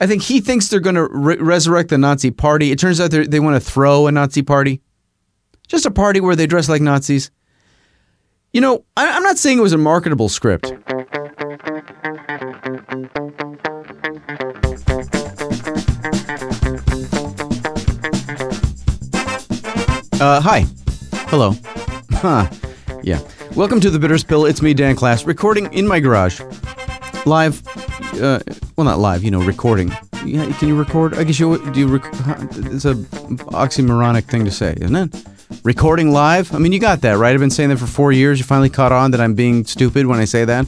I think he thinks they're going to re- resurrect the Nazi party. It turns out they're- want to throw a Nazi party, just a party where they dress like Nazis. You know, I- I'm not saying it was a marketable script. Uh, hi. Hello. Huh. Yeah. Welcome to the Bitter Pill. It's me, Dan Klass, recording in my garage. Live. Uh, well, not live, you know, recording. Yeah, can you record? I guess you do. You rec- it's a oxymoronic thing to say, isn't it? Recording live? I mean, you got that, right? I've been saying that for four years. You finally caught on that I'm being stupid when I say that?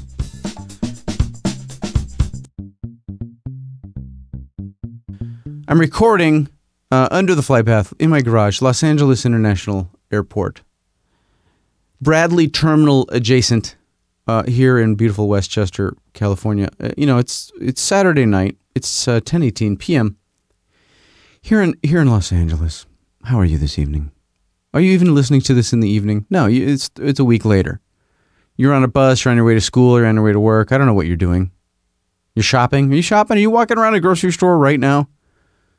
I'm recording uh, under the flight path in my garage, Los Angeles International Airport. Bradley Terminal adjacent uh, here in beautiful Westchester, California. Uh, you know, it's it's Saturday night. It's uh, 10:18 p.m. here in here in Los Angeles. How are you this evening? Are you even listening to this in the evening? No, it's it's a week later. You're on a bus, you're on your way to school, you're on your way to work. I don't know what you're doing. You're shopping? Are you shopping? Are you walking around a grocery store right now?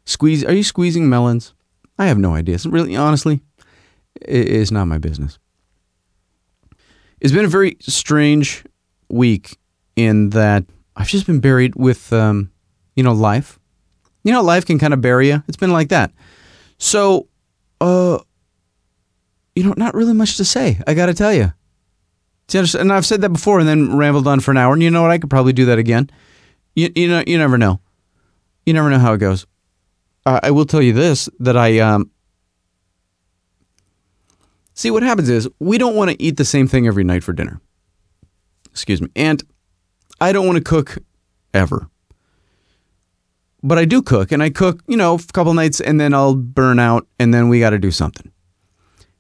Squeeze? Are you squeezing melons? I have no idea. It's really, honestly, it is not my business. It's been a very strange week in that I've just been buried with, um, you know, life. You know, life can kind of bury you. It's been like that. So, uh, you know, not really much to say. I got to tell you. And I've said that before and then rambled on for an hour. And you know what? I could probably do that again. You, you know, you never know. You never know how it goes. Uh, I will tell you this: that I um. See, what happens is we don't want to eat the same thing every night for dinner. Excuse me, and I don't want to cook ever. But I do cook, and I cook, you know, a couple nights, and then I'll burn out, and then we got to do something.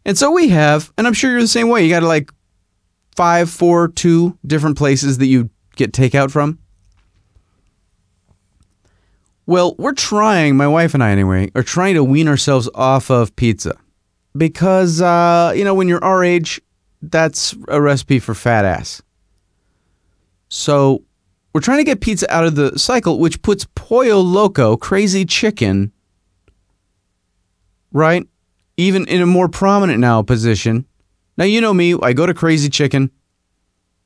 And so we have, and I'm sure you're the same way. You got to like five, four, two different places that you get takeout from. Well, we're trying, my wife and I anyway, are trying to wean ourselves off of pizza. Because, uh, you know, when you're our age, that's a recipe for fat ass. So we're trying to get pizza out of the cycle, which puts Pollo Loco, crazy chicken, right? Even in a more prominent now position. Now, you know me, I go to Crazy Chicken.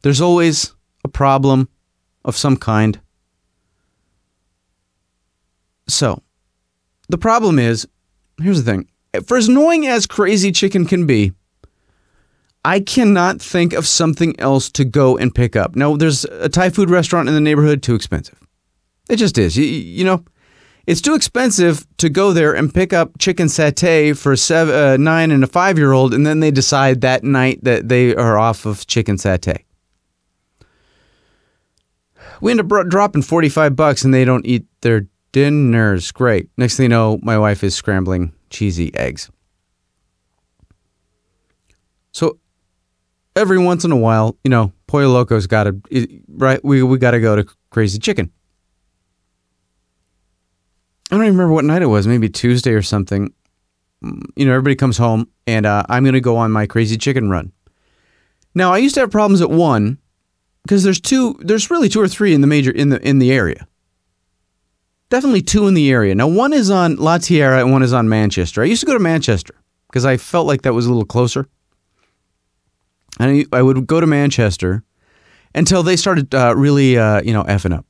There's always a problem of some kind. So, the problem is here's the thing. For as annoying as Crazy Chicken can be, I cannot think of something else to go and pick up. Now, there's a Thai food restaurant in the neighborhood, too expensive. It just is. You, you know, it's too expensive to go there and pick up chicken satay for a seven, uh, nine and a five year old, and then they decide that night that they are off of chicken satay. We end up dropping 45 bucks and they don't eat their dinners. Great. Next thing you know, my wife is scrambling cheesy eggs. So every once in a while, you know, Pollo Loco's got to, right? We, we got to go to Crazy Chicken. I don't even remember what night it was, maybe Tuesday or something. You know, everybody comes home and uh, I'm going to go on my Crazy Chicken run. Now, I used to have problems at one because there's two, there's really two or three in the major, in the, in the area definitely two in the area. Now, one is on La Tijera and one is on Manchester. I used to go to Manchester because I felt like that was a little closer. And I, I would go to Manchester until they started uh, really, uh, you know, effing up.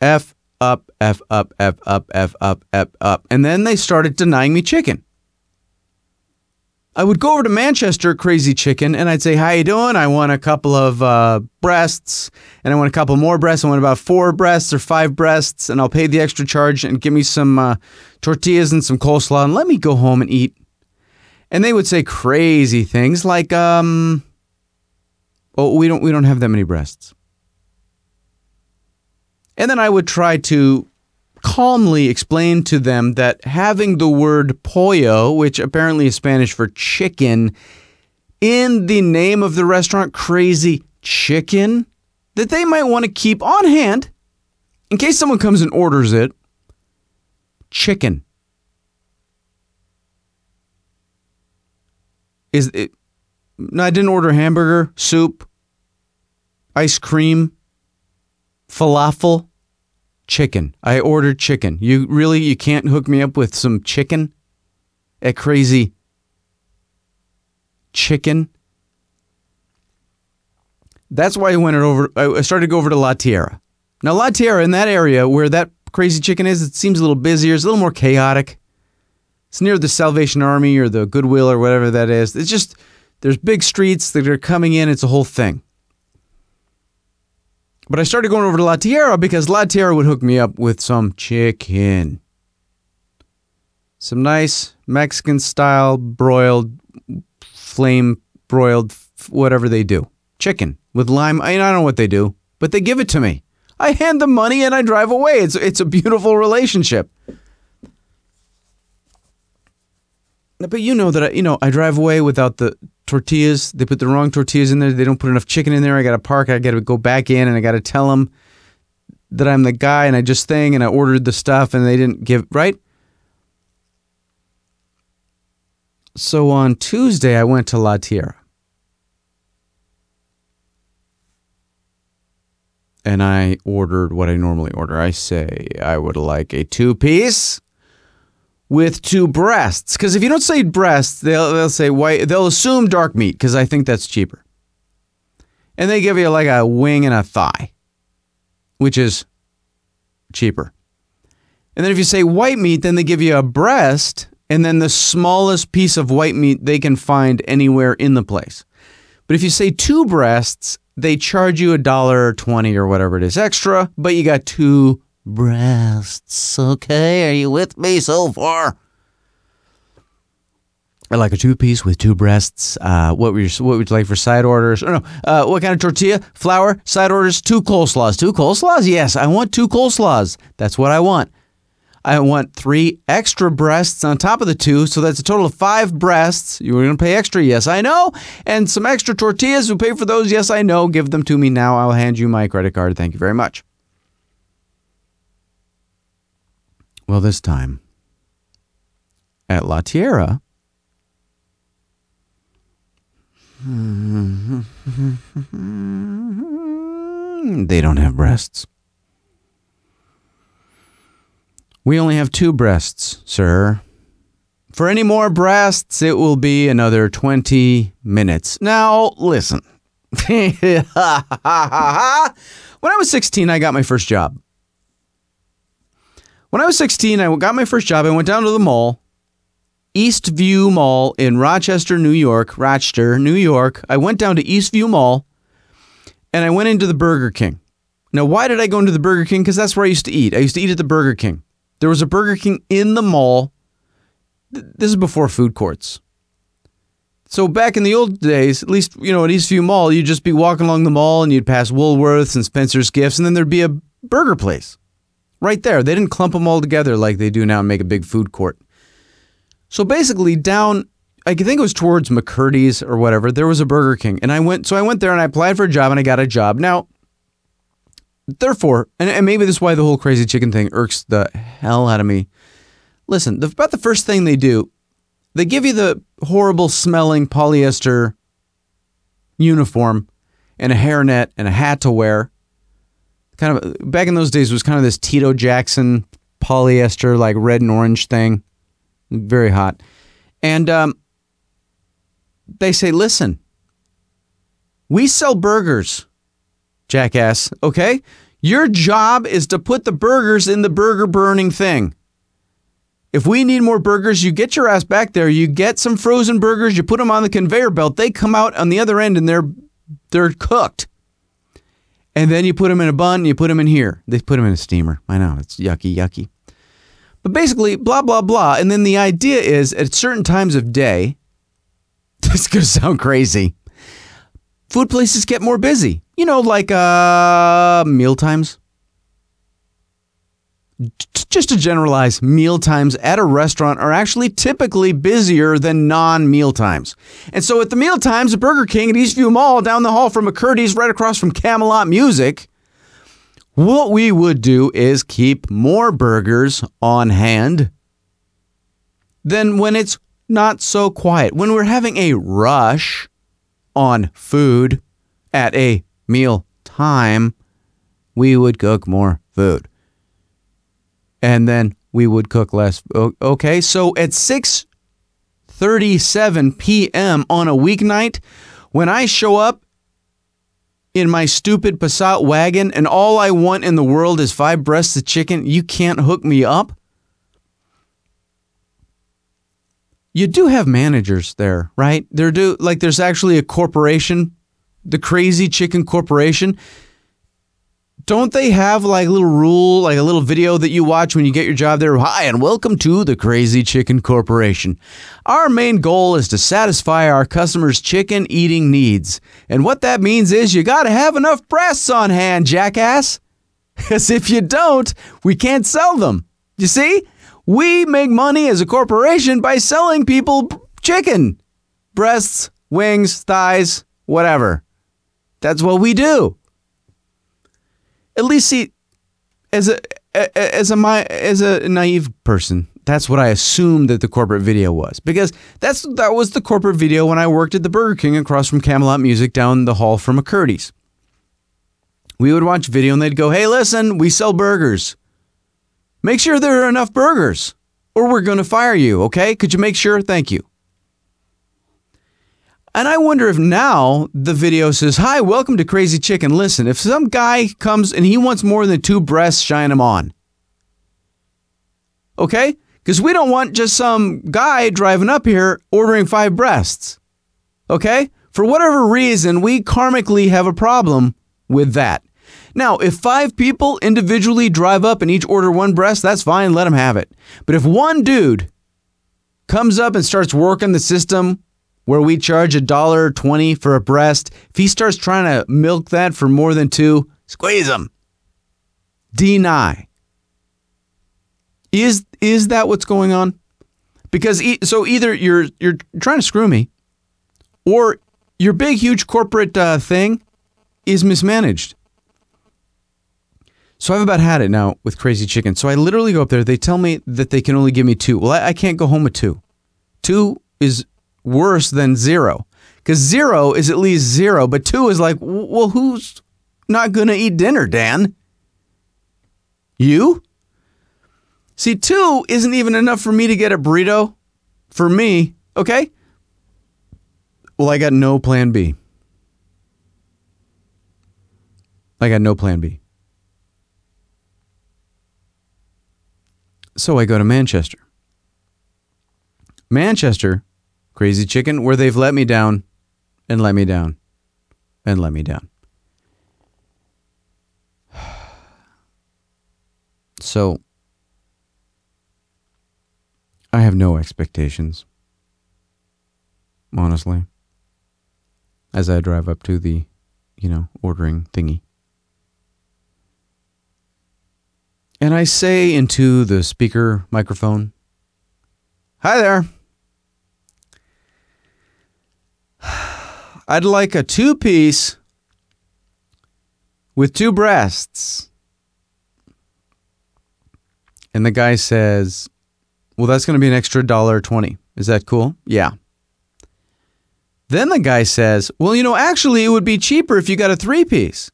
F up, F up, F up, F up, F up. And then they started denying me chicken. I would go over to Manchester Crazy Chicken and I'd say, "How you doing? I want a couple of uh, breasts, and I want a couple more breasts. I want about four breasts or five breasts, and I'll pay the extra charge and give me some uh, tortillas and some coleslaw, and let me go home and eat." And they would say crazy things like, um, "Oh, we don't we don't have that many breasts." And then I would try to calmly explain to them that having the word pollo, which apparently is Spanish for chicken, in the name of the restaurant Crazy Chicken, that they might want to keep on hand in case someone comes and orders it. Chicken. Is it? No, I didn't order hamburger, soup, ice cream, falafel chicken. I ordered chicken. You really you can't hook me up with some chicken? At crazy chicken. That's why I went over. I started to go over to La Tijera. Now La Tijera in that area where that crazy chicken is, it seems a little busier. It's a little more chaotic. It's near the Salvation Army or the Goodwill or whatever that is. It's just there's big streets that are coming in. It's a whole thing. But I started going over to La Tijera because La Tijera would hook me up with some chicken. Some nice Mexican style broiled, flame broiled, whatever they do. Chicken with lime. I don't know what they do, but they give it to me. I hand them money and I drive away. It's, it's a beautiful relationship. But you know that I, you know I drive away without the tortillas. They put the wrong tortillas in there. They don't put enough chicken in there. I got to park. I got to go back in and I got to tell them that I'm the guy and I just thing and I ordered the stuff and they didn't give right. So on Tuesday I went to La Tijera. And I ordered what I normally order. I say I would like a two piece with two breasts. Because if you don't say breasts, they'll, they'll say white. They'll assume dark meat because I think that's cheaper. And they give you like a wing and a thigh, which is cheaper. And then if you say white meat, then they give you a breast and then the smallest piece of white meat they can find anywhere in the place. But if you say two breasts, they charge you a dollar twenty or whatever it is extra, but you got two breasts. Okay, are you with me so far? I like a two piece with two breasts. Uh, what would you, what would you like for side orders? Oh, no, uh, what kind of tortilla? Flour. Side orders. Two coleslaws. Two coleslaws. Yes, I want two coleslaws. That's what I want. I want three extra breasts on top of the two, so that's a total of five breasts. You were going to pay extra, yes, I know. And some extra tortillas. Who pay for those? Yes, I know. Give them to me now. I'll hand you my credit card. Thank you very much. Well, this time at La Tijera, they don't have breasts. We only have two breasts, sir. For any more breasts, it will be another 20 minutes. Now, listen. when I was 16, I got my first job. When I was 16, I got my first job. I went down to the mall, Eastview Mall in Rochester, New York. Rochester, New York. I went down to Eastview Mall and I went into the Burger King. Now, why did I go into the Burger King? Because that's where I used to eat. I used to eat at the Burger King. There was a Burger King in the mall. This is before food courts. So back in the old days, at least you know at Eastview Mall, you'd just be walking along the mall and you'd pass Woolworths and Spencer's Gifts, and then there'd be a burger place right there. They didn't clump them all together like they do now and make a big food court. So basically, down, I think it was towards McCurdy's or whatever, there was a Burger King. And I went, so I went there and I applied for a job and I got a job. Now, therefore, and, and maybe this is why the whole crazy chicken thing irks the hell out of me. Listen, the, about the first thing they do, they give you the horrible smelling polyester uniform and a hairnet and a hat to wear kind of back in those days was kind of this Tito Jackson polyester like red and orange thing, very hot, and um, they say, "Listen, we sell burgers, jackass. Okay, your job is to put the burgers in the burger burning thing." If we need more burgers, you get your ass back there. You get some frozen burgers, you put them on the conveyor belt. They come out on the other end and they're they're cooked and then you put them in a bun and you put them in here. They put them in a steamer. I know, it's yucky, yucky. But basically, blah, blah, blah. And then the idea is at certain times of day, this is going to sound crazy, food places get more busy. You know, like uh, meal times just to generalize, meal times at a restaurant are actually typically busier than non meal times. And so at the meal times at Burger King at Eastview Mall, down the hall from McCurdy's, right across from Camelot Music, what we would do is keep more burgers on hand than when it's not so quiet. When we're having a rush on food at a meal time, we would cook more food. And then we would cook less. Okay, so at 6:37 p.m. on a weeknight, when I show up in my stupid Passat wagon and all I want in the world is five breasts of chicken, you can't hook me up? You do have managers there, right? There do like there's actually a corporation, the Crazy Chicken Corporation don't they have like a little rule, like a little video that you watch when you get your job there? Hi, and welcome to the Crazy Chicken Corporation. Our main goal is to satisfy our customers' chicken eating needs. And what that means is you got to have enough breasts on hand, jackass. Because if you don't, we can't sell them. You see? We make money as a corporation by selling people chicken breasts, wings, thighs, whatever. That's what we do at least see as a as a my as a naive person that's what I assumed that the corporate video was because that's that was the corporate video when I worked at the Burger King across from Camelot Music down the hall from McCurdy's. We would watch video and they'd go, "Hey, listen, we sell burgers. Make sure there are enough burgers, or we're going to fire you. Okay? Could you make sure? Thank you." And I wonder if now the video says, Hi, welcome to Crazy Chicken. Listen, if some guy comes and he wants more than two breasts, shine him on. Okay? Because we don't want just some guy driving up here ordering five breasts. Okay? For whatever reason, we karmically have a problem with that. Now, if five people individually drive up and each order one breast, that's fine, let them have it. But if one dude comes up and starts working the system where we charge a dollar twenty for a breast, if he starts trying to milk that for more than two, squeeze him. Deny. Is is that what's going on? Because e- so either you're you're trying to screw me, or your big huge corporate uh, thing is mismanaged. So I've about had it now with Crazy Chicken. So I literally go up there. They tell me that they can only give me two. Well, I, I can't go home with two. Two is worse than zero because zero is at least zero, but two is like, well, who's not going to eat dinner, Dan? You? See, two isn't even enough for me to get a burrito. For me, okay? Well, I got no plan B. I got no plan B. So I go to Manchester. Manchester Crazy Chicken, where they've let me down and let me down and let me down. So, I have no expectations, honestly, as I drive up to the, you know, ordering thingy. And I say into the speaker microphone, Hi there. I'd like a two piece with two breasts. And the guy says, Well, that's going to be an extra dollar twenty. Is that cool? Yeah. Then the guy says, Well, you know, actually, it would be cheaper if you got a three piece.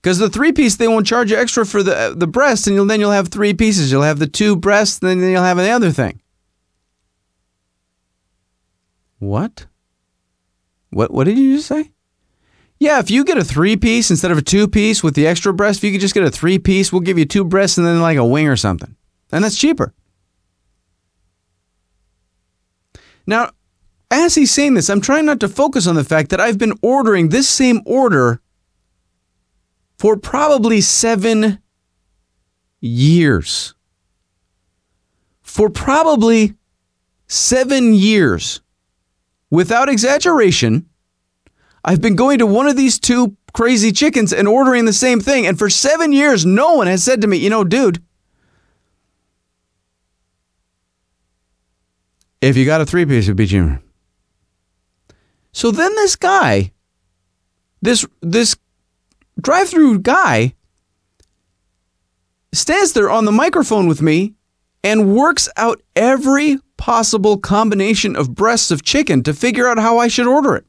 Because the three piece, they won't charge you extra for the, the breast, and you'll, then you'll have three pieces. You'll have the two breasts, and then you'll have the other thing. What? What what did you just say? Yeah, if you get a three piece instead of a two piece with the extra breast, if you could just get a three piece, we'll give you two breasts and then like a wing or something. And that's cheaper. Now, as he's saying this, I'm trying not to focus on the fact that I've been ordering this same order for probably seven years. For probably seven years without exaggeration, I've been going to one of these two crazy chickens and ordering the same thing. And for seven years, no one has said to me, you know, dude, if you got a three piece, it'd be cheaper. So then this guy, this this drive through guy, stands there on the microphone with me and works out every possible combination of breasts of chicken to figure out how I should order it.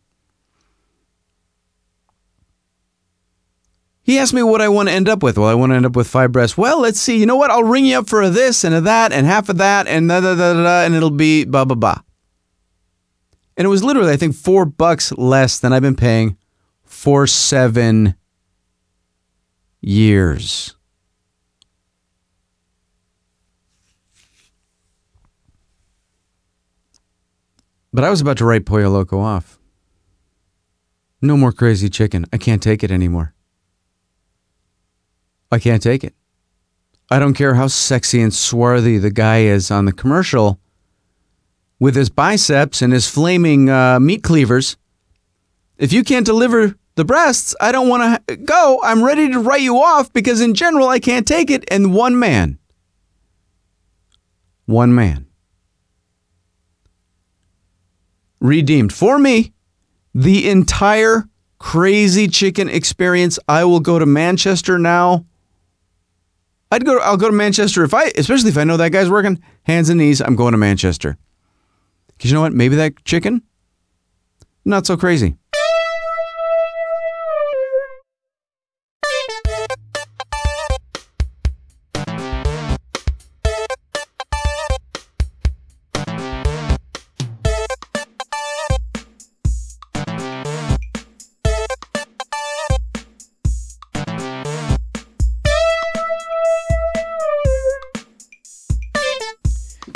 He asked me what I want to end up with. Well, I want to end up with five breasts. Well, let's see. You know what? I'll ring you up for a this and a that and half of that and da da da da, da and it'll be blah blah blah. And it was literally, I think, four bucks less than I've been paying for seven years. But I was about to write Pollo Loco off. No more crazy chicken. I can't take it anymore. I can't take it. I don't care how sexy and swarthy the guy is on the commercial with his biceps and his flaming uh, meat cleavers. If you can't deliver the breasts, I don't want to go. I'm ready to write you off because, in general, I can't take it. And one man, one man, redeemed for me the entire crazy chicken experience. I will go to Manchester now. I'd go. I'll go to Manchester if I, especially if I know that guy's working hands and knees. I'm going to Manchester because you know what? Maybe that chicken, not so crazy.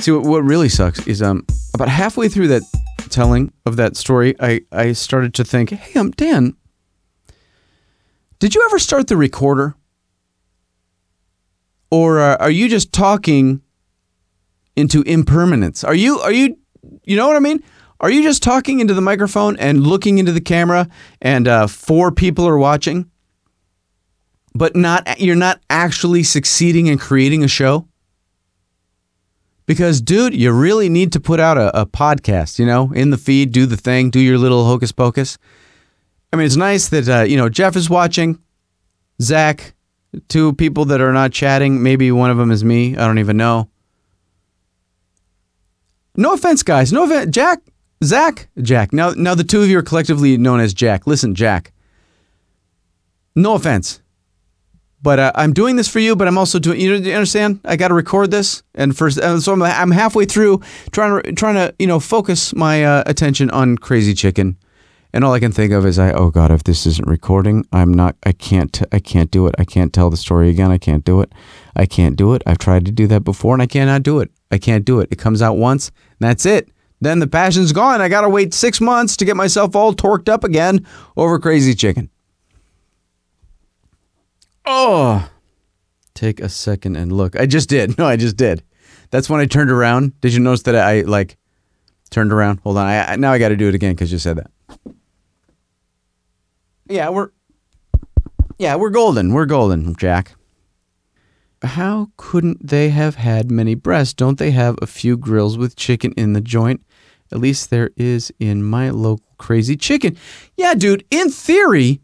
See, what, what really sucks is um about halfway through that telling of that story, I I started to think, hey, um, Dan, did you ever start the recorder, or uh, are you just talking into impermanence? Are you are you you know what I mean? Are you just talking into the microphone and looking into the camera, and uh, four people are watching, but not you're not actually succeeding in creating a show? Because, dude, you really need to put out a, a, podcast, you know, in the feed, do the thing, do your little hocus pocus. I mean, it's nice that, uh, you know, Jeff is watching, Zach, two people that are not chatting. Maybe one of them is me. I don't even know. No offense, guys. No offense. Jack, Zach, Jack. Now, now the two of you are collectively known as Jack. Listen, Jack. No offense but uh, I'm doing this for you. But I'm also doing. You, you understand? I got to record this, and first, and so I'm, I'm halfway through trying to trying to you know focus my uh, attention on Crazy Chicken, and all I can think of is I oh god, if this isn't recording, I'm not. I can't. I can't do it. I can't tell the story again. I can't do it. I can't do it. I've tried to do that before, and I cannot do it. I can't do it. It comes out once, that's it. Then the passion's gone. I got to wait six months to get myself all torqued up again over Crazy Chicken. Oh, take a second and look. I just did. No, I just did. That's when I turned around. Did you notice that I like turned around? Hold on. I, now I got to do it again because you said that. Yeah, we're yeah we're golden. We're golden, Jack. How couldn't they have had many breasts? Don't they have a few grills with chicken in the joint? At least there is in my local crazy chicken. Yeah, dude. In theory,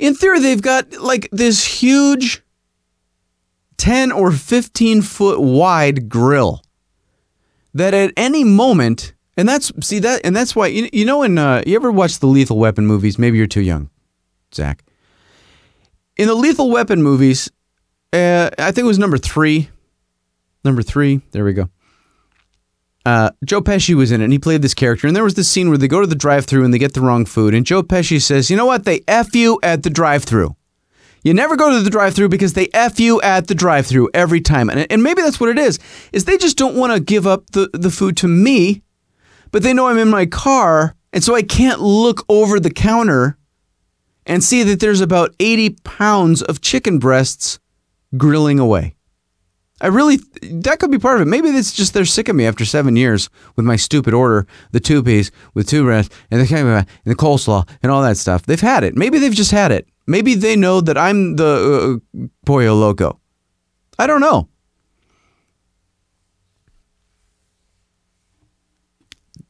in theory, they've got like this huge 10 or 15 foot wide grill that at any moment, and that's, see that, and that's why, you, you know, in, uh, you ever watch the Lethal Weapon movies? Maybe you're too young, Zach. In the Lethal Weapon movies, uh, I think it was number three. Number three. There we go uh, Joe Pesci was in it and he played this character. And there was this scene where they go to the drive through and they get the wrong food. And Joe Pesci says, You know what? They F you at the drive through. You never go to the drive through because they F you at the drive through every time. And, and maybe that's what it is, is they just don't want to give up the, the food to me, but they know I'm in my car. And so I can't look over the counter and see that there's about 80 pounds of chicken breasts grilling away. I really that could be part of it. Maybe it's just they're sick of me after seven years with my stupid order, the two piece with two breasts and the and the coleslaw and all that stuff. They've had it. Maybe they've just had it. Maybe they know that I'm the uh, pollo loco. I don't know.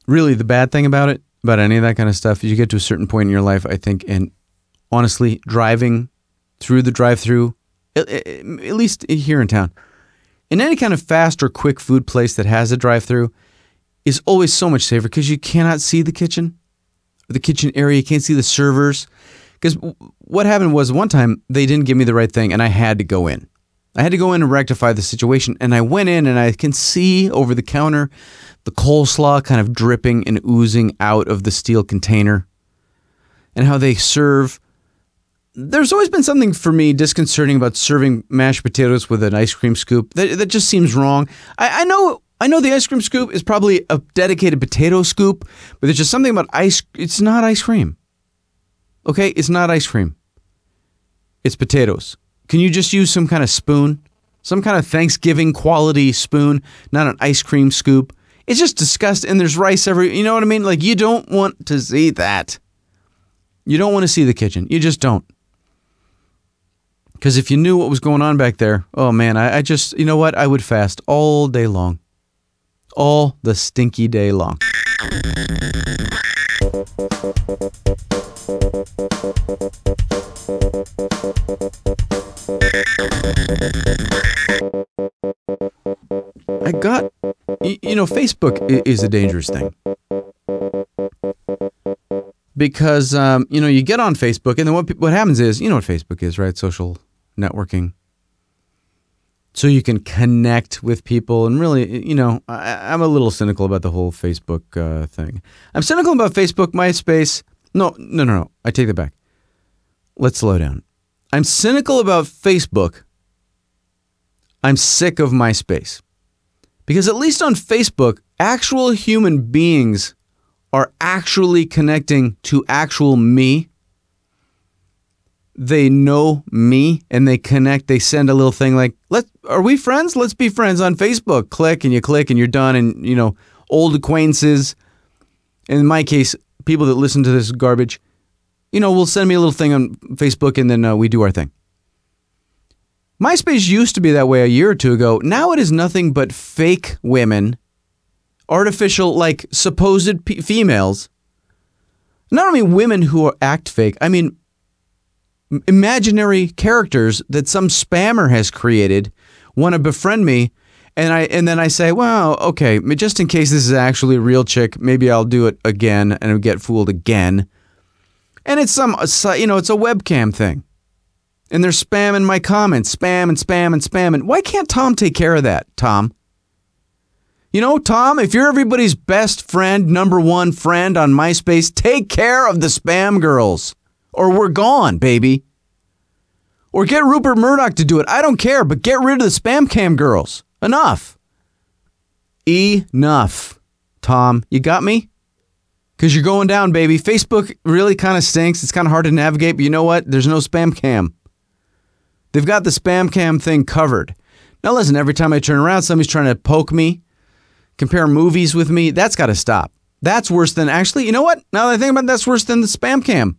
Really, the bad thing about it, about any of that kind of stuff, is you get to a certain point in your life, I think, and honestly, driving through the drive-through, at, at least here in town in any kind of fast or quick food place that has a drive through is always so much safer because you cannot see the kitchen, or the kitchen area. You can't see the servers Because what happened was one time they didn't give me the right thing and I had to go in. I had to go in and rectify the situation. And I went in and I can see over the counter the coleslaw kind of dripping and oozing out of the steel container and how they serve. There's always been something for me disconcerting about serving mashed potatoes with an ice cream scoop. That, that just seems wrong. I, I know I know the ice cream scoop is probably a dedicated potato scoop, but there's just something about ice. It's not ice cream. Okay, it's not ice cream. It's potatoes. Can you just use some kind of spoon? Some kind of Thanksgiving quality spoon, not an ice cream scoop. It's just disgusting. And there's rice every, you know what I mean? Like, you don't want to see that. You don't want to see the kitchen. You just don't. Because if you knew what was going on back there, oh man, I, I just, you know what? I would fast all day long. All the stinky day long. I got, you know, Facebook is a dangerous thing because um, you know you get on Facebook, and then what what happens is, you know what Facebook is, right? Social networking. So you can connect with people, and really, you know, I, am a little cynical about the whole Facebook uh, thing. I'm cynical about Facebook, MySpace. No, no, no, no. I take that back. Let's slow down. I'm cynical about Facebook. I'm sick of MySpace. Because at least on Facebook, actual human beings are actually connecting to actual me. They know me and they connect. They send a little thing like, "Let are we friends? Let's be friends on Facebook." Click and you click and you're done and you know, old acquaintances. In my case, people that listen to this garbage, you know, will send me a little thing on Facebook and then uh, we do our thing. MySpace used to be that way a year or two ago. Now it is nothing but fake women artificial, like supposed females, not only women who are, act fake, I mean, imaginary characters that some spammer has created want to befriend me. And I and then I say, well, okay, just in case this is actually a real chick, maybe I'll do it again and get fooled again. And it's some, uh, you know, it's a webcam thing. And they're spamming my comments, spam and spam and spam. And why can't Tom take care of that, Tom? You know, Tom, if you're everybody's best friend, number one friend on MySpace, take care of the spam girls or we're gone, baby. Or get Rupert Murdoch to do it. I don't care, but get rid of the spam cam girls. Enough. Enough. Tom, you got me? Because you're going down, baby. Facebook really kind of stinks. It's kind of hard to navigate, but you know what? There's no spam cam. They've got the spam cam thing covered. Now, listen, every time I turn around, somebody's trying to poke me compare movies with me. That's got to stop. That's worse than actually, you know what? Now that I think about it, that's worse than the spam cam.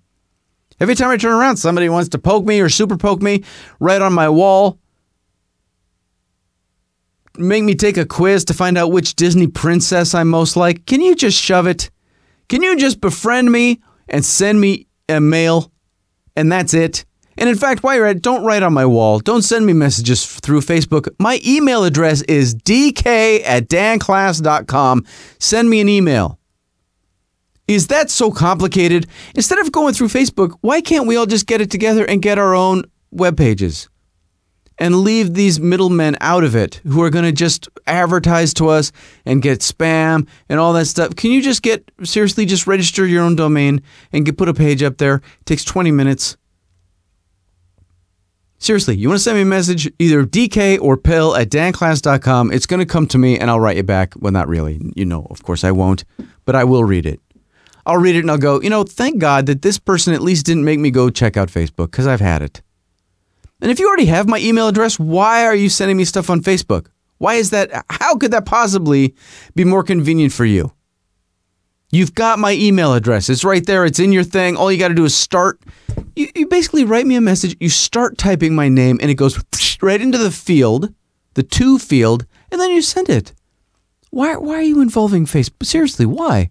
Every time I turn around, somebody wants to poke me or super poke me right on my wall. Make me take a quiz to find out which Disney princess I'm most like. Can you just shove it? Can you just befriend me and send me a mail and that's it? And in fact, while you're at it, don't write on my wall. Don't send me messages through Facebook. My email address is dk at danklass.com. Send me an email. Is that so complicated? Instead of going through Facebook, why can't we all just get it together and get our own web pages? And leave these middlemen out of it who are going to just advertise to us and get spam and all that stuff. Can you just get, seriously, just register your own domain and get, put a page up there? It takes 20 minutes Seriously, you want to send me a message, either DK or pill at danklass.com. It's going to come to me and I'll write you back. Well, not really. You know, of course I won't, but I will read it. I'll read it and I'll go, you know, thank God that this person at least didn't make me go check out Facebook because I've had it. And if you already have my email address, why are you sending me stuff on Facebook? Why is that? How could that possibly be more convenient for you? You've got my email address. It's right there. It's in your thing. All you got to do is start. You, you, basically write me a message. You start typing my name, and it goes right into the field, the to field, and then you send it. Why? Why are you involving Facebook? Seriously, why?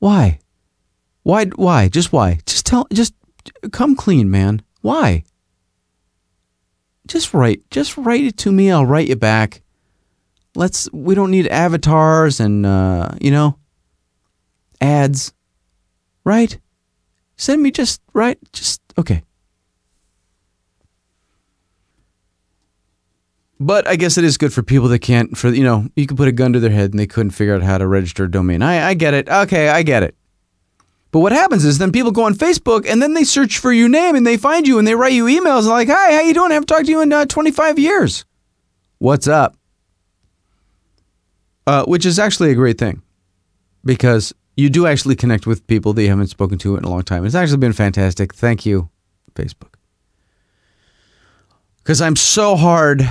Why? Why? Why? Just why? Just tell. Just come clean, man. Why? Just write. Just write it to me. I'll write you back. Let's. We don't need avatars and uh, you know ads, right? Send me just right, just okay. But I guess it is good for people that can't. For you know, you can put a gun to their head and they couldn't figure out how to register a domain. I, I get it. Okay, I get it. But what happens is then people go on Facebook and then they search for your name and they find you and they write you emails and like, "Hi, how you doing? I haven't talked to you in uh, 25 years. What's up?" Uh, which is actually a great thing because you do actually connect with people that you haven't spoken to in a long time. It's actually been fantastic. Thank you, Facebook. Because I'm so hard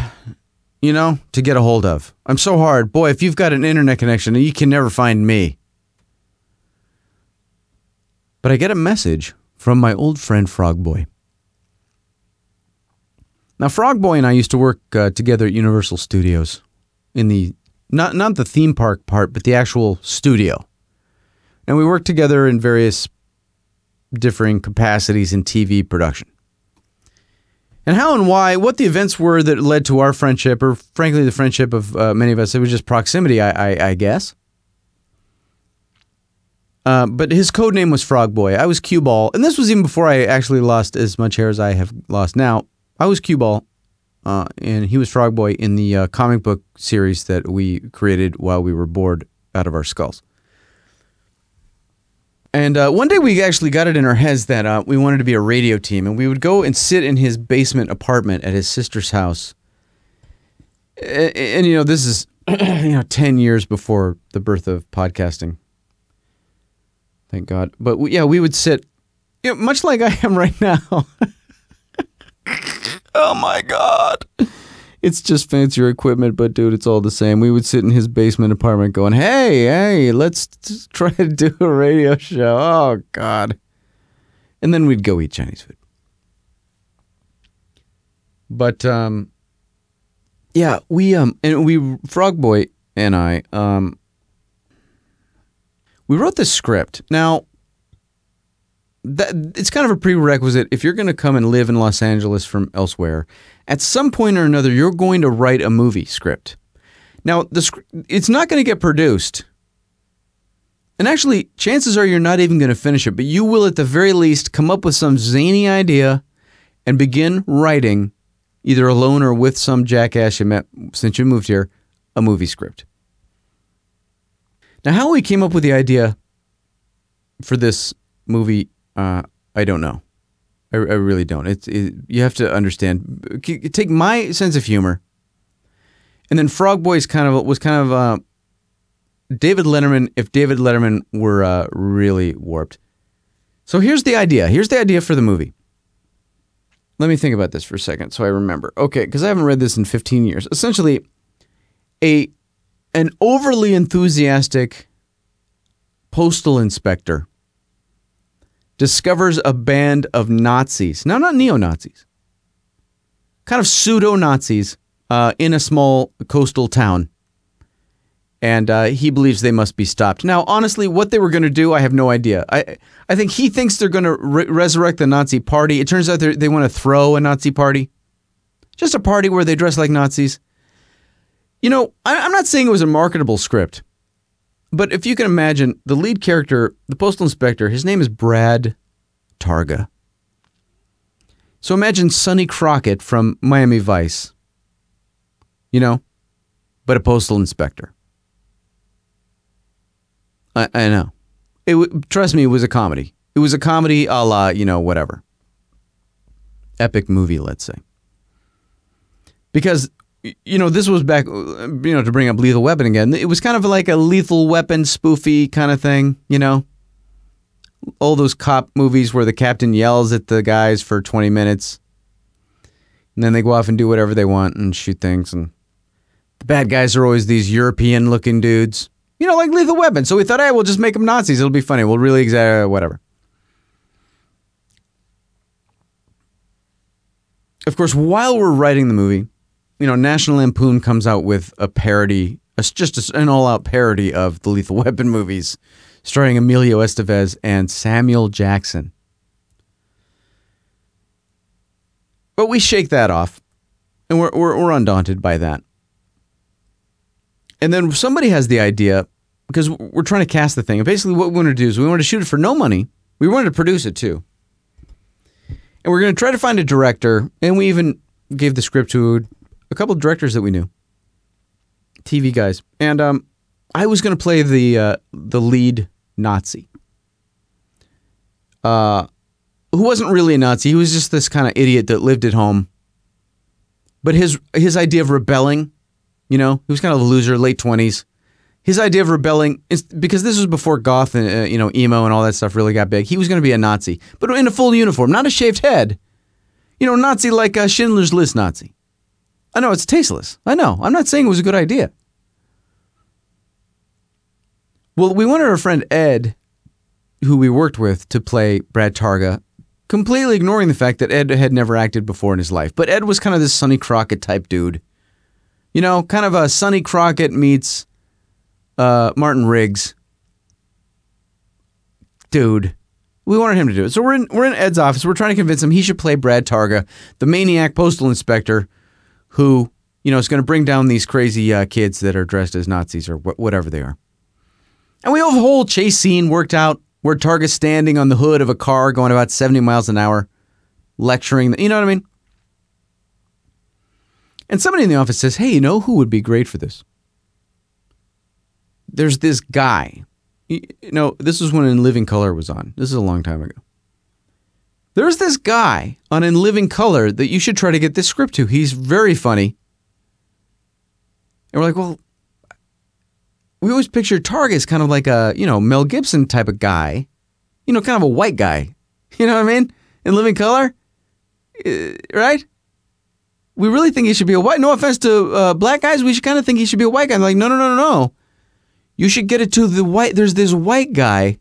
you know, to get a hold of. I'm so hard. Boy, if you've got an internet connection, you can never find me. But I get a message from my old friend Frogboy. Now, Frogboy and I used to work uh, together at Universal Studios in the not not the theme park part, but the actual studio. And we worked together in various differing capacities in TV production and how and why, what the events were that led to our friendship, or frankly, the friendship of uh, many of us. It was just proximity, I, I, I guess. Uh, but his code name was Frog Boy. I was Cue Ball, and this was even before I actually lost as much hair as I have lost now. I was Cue Ball, uh, and he was Frog Boy in the uh, comic book series that we created while we were bored out of our skulls. And uh, one day we actually got it in our heads that uh, we wanted to be a radio team, and we would go and sit in his basement apartment at his sister's house. And, and you know, this is you know ten years before the birth of podcasting. Thank God. But we, yeah, we would sit, you know, much like I am right now. oh my God it's just fancier equipment, but dude, it's all the same. We would sit in his basement apartment going, hey, hey, let's try to do a radio show. Oh, God. And then we'd go eat Chinese food. But, um, yeah, we, um, and we, Frog Boy and I, um, we wrote this script. Now, that it's kind of a prerequisite if you're going to come and live in Los Angeles from elsewhere at some point or another, you're going to write a movie script. Now, the, it's not going to get produced. And actually, chances are you're not even going to finish it, but you will at the very least come up with some zany idea and begin writing, either alone or with some jackass you met since you moved here, a movie script. Now, how we came up with the idea for this movie, uh, I don't know. I, I really don't. It's it, you have to understand. Take my sense of humor, and then Frog Boy's kind of was kind of uh, David Letterman. If David Letterman were uh, really warped. So here's the idea. Here's the idea for the movie. Let me think about this for a second, so I remember. Okay, because I haven't read this in 15 years. Essentially, a an overly enthusiastic postal inspector discovers a band of Nazis. Now, not neo Nazis, kind of pseudo Nazis uh, in a small coastal town. And uh, he believes they must be stopped. Now, honestly, what they were going to do, I have no idea. I, I think he thinks they're going to re- resurrect the Nazi party. It turns out they want to throw a Nazi party, just a party where they dress like Nazis. You know, I, I'm not saying it was a marketable script. But if you can imagine, the lead character, the postal inspector, his name is Brad Targa. So imagine Sonny Crockett from Miami Vice, you know, but a postal inspector. I, I know. It trust me, it was a comedy. It was a comedy a la, you know, whatever. Epic movie, let's say. Because you know, this was back, you know, to bring up Lethal Weapon again. It was kind of like a Lethal Weapon spoofy kind of thing, you know? All those cop movies where the captain yells at the guys for 20 minutes. And then they go off and do whatever they want and shoot things. And the bad guys are always these European looking dudes, you know, like Lethal Weapon. So we thought, hey, we'll just make them Nazis. It'll be funny. We'll really, exa- uh, whatever. Of course, while we're writing the movie, you know, National Lampoon comes out with a parody, it's just an all-out parody of the Lethal Weapon movies, starring Emilio Estevez and Samuel Jackson. But we shake that off, and we're, we're, we're undaunted by that. And then somebody has the idea, because we're trying to cast the thing. And basically, what we want to do is we want to shoot it for no money. We wanted to produce it too. And we're going to try to find a director. And we even gave the script to a couple of directors that we knew, TV guys. And um, I was going to play the uh, the lead Nazi, uh, who wasn't really a Nazi. He was just this kind of idiot that lived at home. But his his idea of rebelling, you know, he was kind of a loser, late twenties. His idea of rebelling is because this was before goth and uh, you know emo and all that stuff really got big. He was going to be a Nazi, but in a full uniform, not a shaved head. You know, Nazi like a Schindler's List Nazi. I know it's tasteless. I know. I'm not saying it was a good idea. Well, we wanted our friend Ed, who we worked with, to play Brad Targa, completely ignoring the fact that Ed had never acted before in his life. But Ed was kind of this Sonny Crockett type dude. You know, kind of a Sonny Crockett meets uh, Martin Riggs. Dude. We wanted him to do it. So we're in we're in Ed's office. We're trying to convince him he should play Brad Targa, the maniac postal inspector who, you know, is going to bring down these crazy uh, kids that are dressed as Nazis or wh- whatever they are. And we have a whole chase scene worked out where Targa's standing on the hood of a car going about 70 miles an hour, lecturing. You know what I mean? And somebody in the office says, Hey, you know who would be great for this? There's this guy. You know, this was when In Living Color was on. This is a long time ago. There's this guy on In Living Color that you should try to get this script to. He's very funny. And we're like, well, we always picture Targa as kind of like a, you know, Mel Gibson type of guy. You know, kind of a white guy. You know what I mean? In Living Color? Uh, right? We really think he should be a white. No offense to uh, black guys, we should kind of think he should be a white guy. I'm like, no, no, no, no, no. You should get it to the white. There's this white guy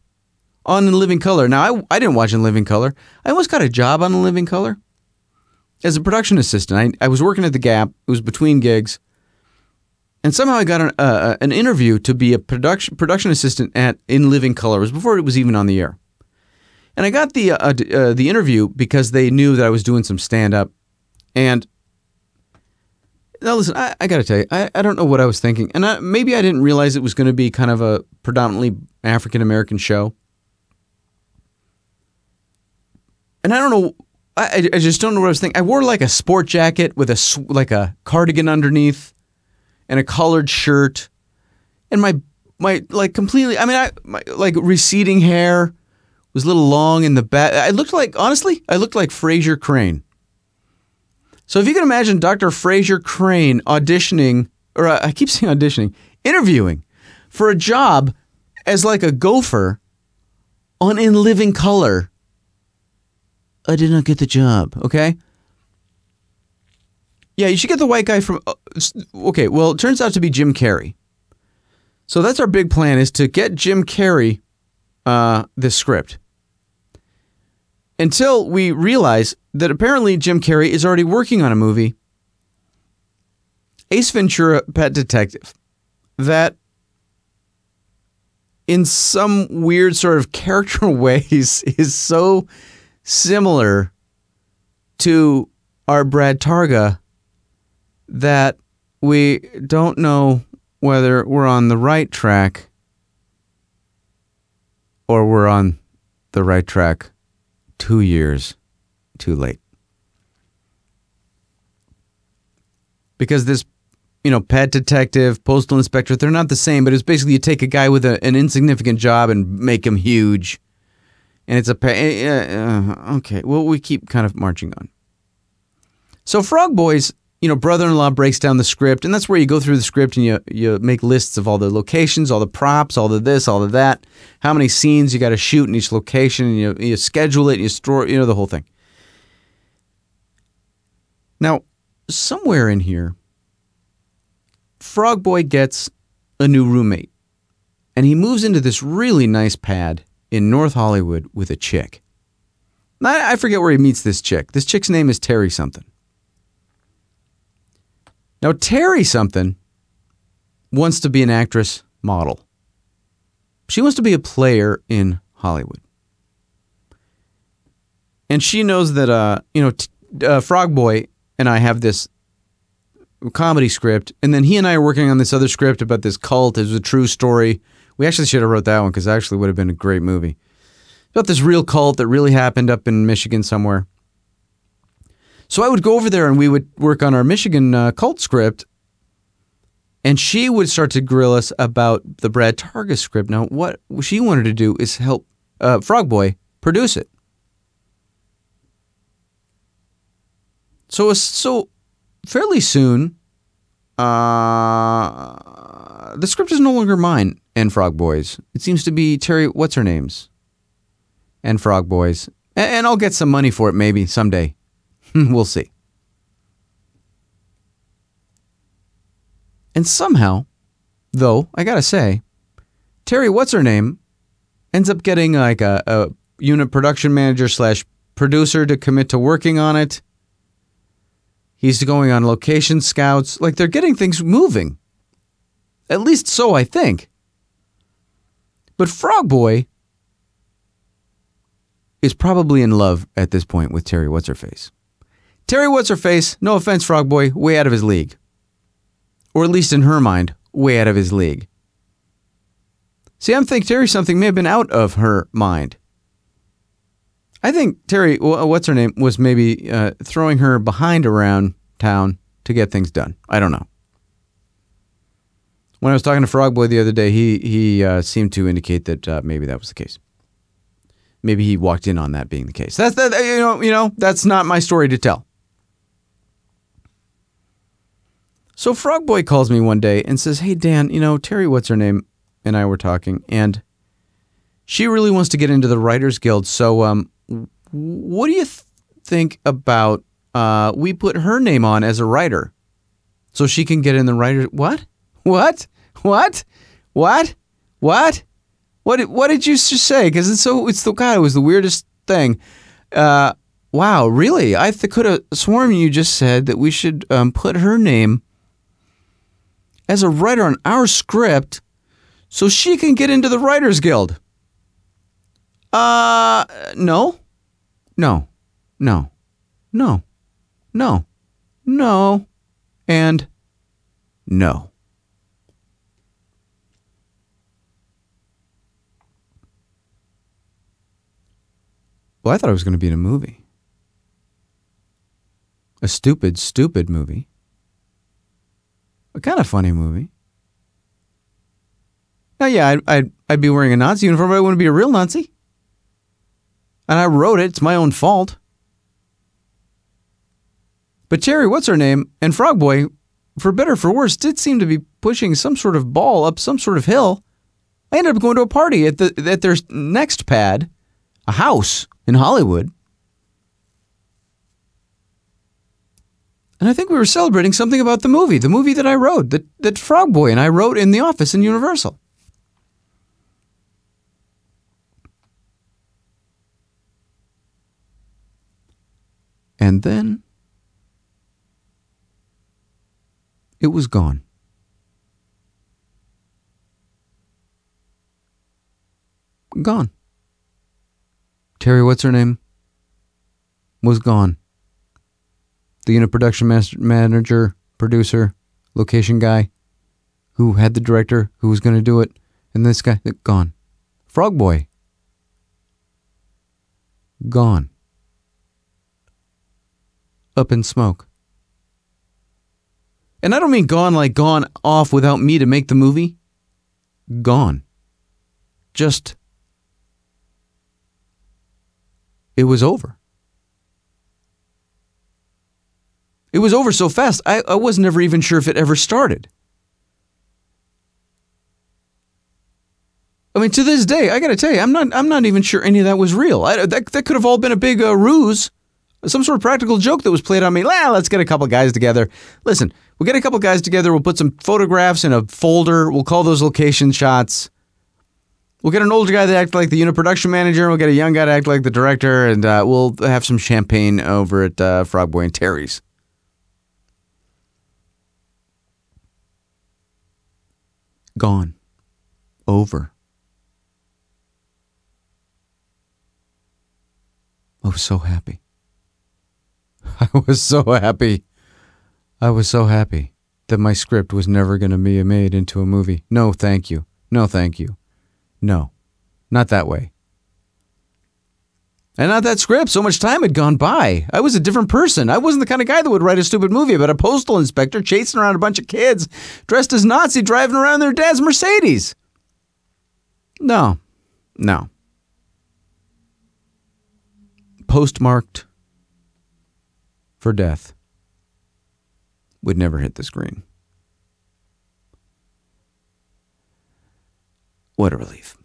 on In Living Color. Now, I, I didn't watch In Living Color. I almost got a job on In Living Color as a production assistant. I, I was working at the Gap. It was between gigs. And somehow I got an, uh, an interview to be a production production assistant at In Living Color. It was before it was even on the air. And I got the uh, uh, the interview because they knew that I was doing some stand up. And now listen, I, I got to tell you, I, I don't know what I was thinking, and I, maybe I didn't realize it was going to be kind of a predominantly African American show. And I don't know, I, I just don't know what I was thinking. I wore like a sport jacket with a like a cardigan underneath and a colored shirt, and my my like completely. I mean, I my like receding hair was a little long in the back. I looked like honestly, I looked like Frasier Crane. So if you can imagine Dr. Frasier Crane auditioning, or uh, I keep saying auditioning, interviewing for a job as like a gopher on In Living Color. I did not get the job. Okay. Yeah, you should get the white guy from. Uh, okay, well, it turns out to be Jim Carrey. So that's our big plan: is to get Jim Carrey uh, this script. Until we realize that apparently Jim Carrey is already working on a movie, Ace Ventura: Pet Detective, that in some weird sort of character ways is so similar to our Brad Targa that we don't know whether we're on the right track or we're on the right track two years too late. Because this, you know, pet detective, postal inspector, they're not the same, but it's basically you take a guy with a, an insignificant job and make him huge. And it's a, uh, uh, okay, well, we keep kind of marching on. So Frog Boys you know, brother-in-law breaks down the script, and that's where you go through the script and you you make lists of all the locations, all the props, all the this, all the that, how many scenes you got to shoot in each location, and you you schedule it, and you store, you know, the whole thing. Now, somewhere in here, Frog Boy gets a new roommate, and he moves into this really nice pad in North Hollywood with a chick. I, forget where he meets this chick. This chick's name is Terry something. Now, Terry something wants to be an actress model. She wants to be a player in Hollywood. And she knows that, uh, you know, t- uh, Frog Boy and I have this comedy script, and then he and I are working on this other script about this cult. It was a true story. We actually should have wrote that one because actually would have been a great movie. about this real cult that really happened up in Michigan somewhere. So I would go over there and we would work on our Michigan uh, cult script. And she would start to grill us about the Brad Targa's script. Now, what she wanted to do is help uh, Frog Boy produce it. So, so fairly soon, uh, the script is no longer mine and Frog Boys. It seems to be Terry, what's her name's, and Frog Boys. And, and I'll get some money for it maybe someday. we'll see. And somehow, though, I gotta say, Terry, what's her name, ends up getting like a, a unit production manager slash producer to commit to working on it. He's going on location scouts. Like they're getting things moving. At least so I think. But Frog Boy is probably in love at this point with Terry What's Her Face. Terry What's Her Face, no offense, Frog Boy, way out of his league. Or at least in her mind, way out of his league. See, I'm thinking Terry something may have been out of her mind. I think Terry, what's her name, was maybe uh, throwing her behind around town to get things done. I don't know. When I was talking to Frog Boy the other day, he he uh, seemed to indicate that uh, maybe that was the case. Maybe he walked in on that being the case. That's that you know you know that's not my story to tell. So Frog Boy calls me one day and says, "Hey Dan, you know Terry, what's her name, and I were talking, and she really wants to get into the Writers Guild. So um, what do you th- think about uh, we put her name on as a writer so she can get in the writer what what? What? What? What? What what did you just say? Because it's so it's the god it was the weirdest thing. Uh, wow really? I th- could have sworn you just said that we should um, put her name as a writer on our script so she can get into the writers guild. Uh no. No, no, no, no, no, and no. Well, I thought I was going to be in a movie. A stupid, stupid movie. A kind of funny movie. Now, yeah, I'd, I'd, I'd be wearing a Nazi uniform, but I wouldn't be a real Nazi. And I wrote it. It's my own fault. But Terry, what's her name, and Frog Boy, for better for worse, did seem to be pushing some sort of ball up some sort of hill. I ended up going to a party at the at their next pad, a house in Hollywood. And I think we were celebrating something about the movie, the movie that I wrote, that, that Frog Boy and I wrote in the office in Universal. And then it was gone. Gone. Terry, what's her name? Was gone. The unit production master, manager, producer, location guy who had the director who was going to do it, and this guy, uh, gone. Frog Boy. Gone up in smoke. And I don't mean gone like gone off without me to make the movie. Gone. Just. It was over. It was over so fast, I, I was never even sure if it ever started. I mean, to this day, I got to tell you, I'm not, I'm not even sure any of that was real. I, that, that could have all been a big uh, ruse some sort of practical joke that was played on me. Well, let's get a couple guys together. Listen, we'll get a couple guys together. We'll put some photographs in a folder. We'll call those location shots. We'll get an older guy to act like the unit production manager. We'll get a young guy to act like the director, and uh, we'll have some champagne over at uh, Frog Boy and Terry's. Gone. Over. I was so happy. I was so happy. I was so happy that my script was never going to be made into a movie. No, thank you. No, thank you. No, not that way. And not that script. So much time had gone by. I was a different person. I wasn't the kind of guy that would write a stupid movie about a postal inspector chasing around a bunch of kids dressed as Nazi driving around their dad's Mercedes. No, no. Postmarked for death would never hit the screen. What a relief.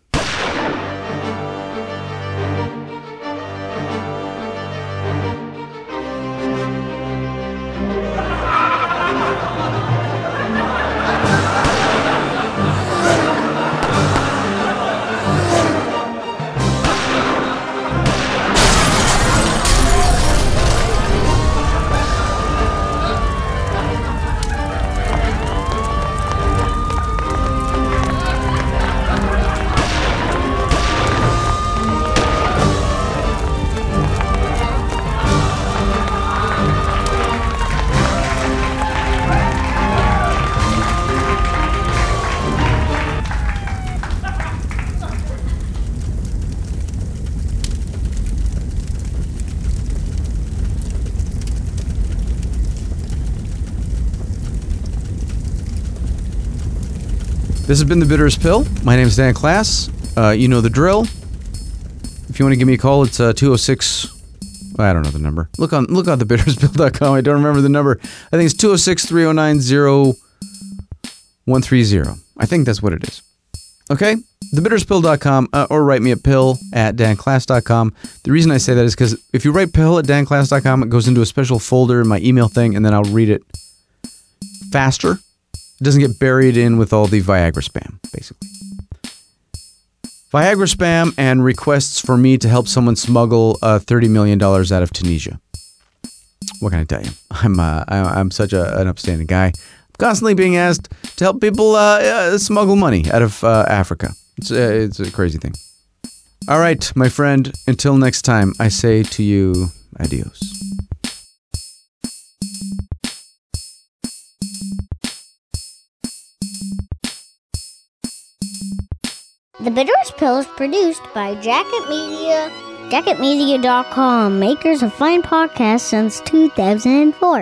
This has been the Bitterest Pill. My name is Dan Klass. Uh, you know the drill. If you want to give me a call, it's uh, 206. I don't know the number. Look on look on thebitterestpill.com. I don't remember the number. I think it's 206 309 0130. I think that's what it is. Okay? Thebitterspill.com uh, or write me a pill at danklass.com. The reason I say that is because if you write pill at danklass.com, it goes into a special folder in my email thing, and then I'll read it faster. It doesn't get buried in with all the Viagra spam, basically. Viagra spam and requests for me to help someone smuggle uh, $30 million out of Tunisia. What can I tell you? I'm, uh, I'm such a, an upstanding guy. I'm constantly being asked to help people uh, uh, smuggle money out of uh, Africa. It's, uh, it's a crazy thing. All right, my friend, until next time, I say to you, adios. The Bitterest Pill is produced by Jacket Media, jacketmedia.com, makers of fine podcasts since 2004.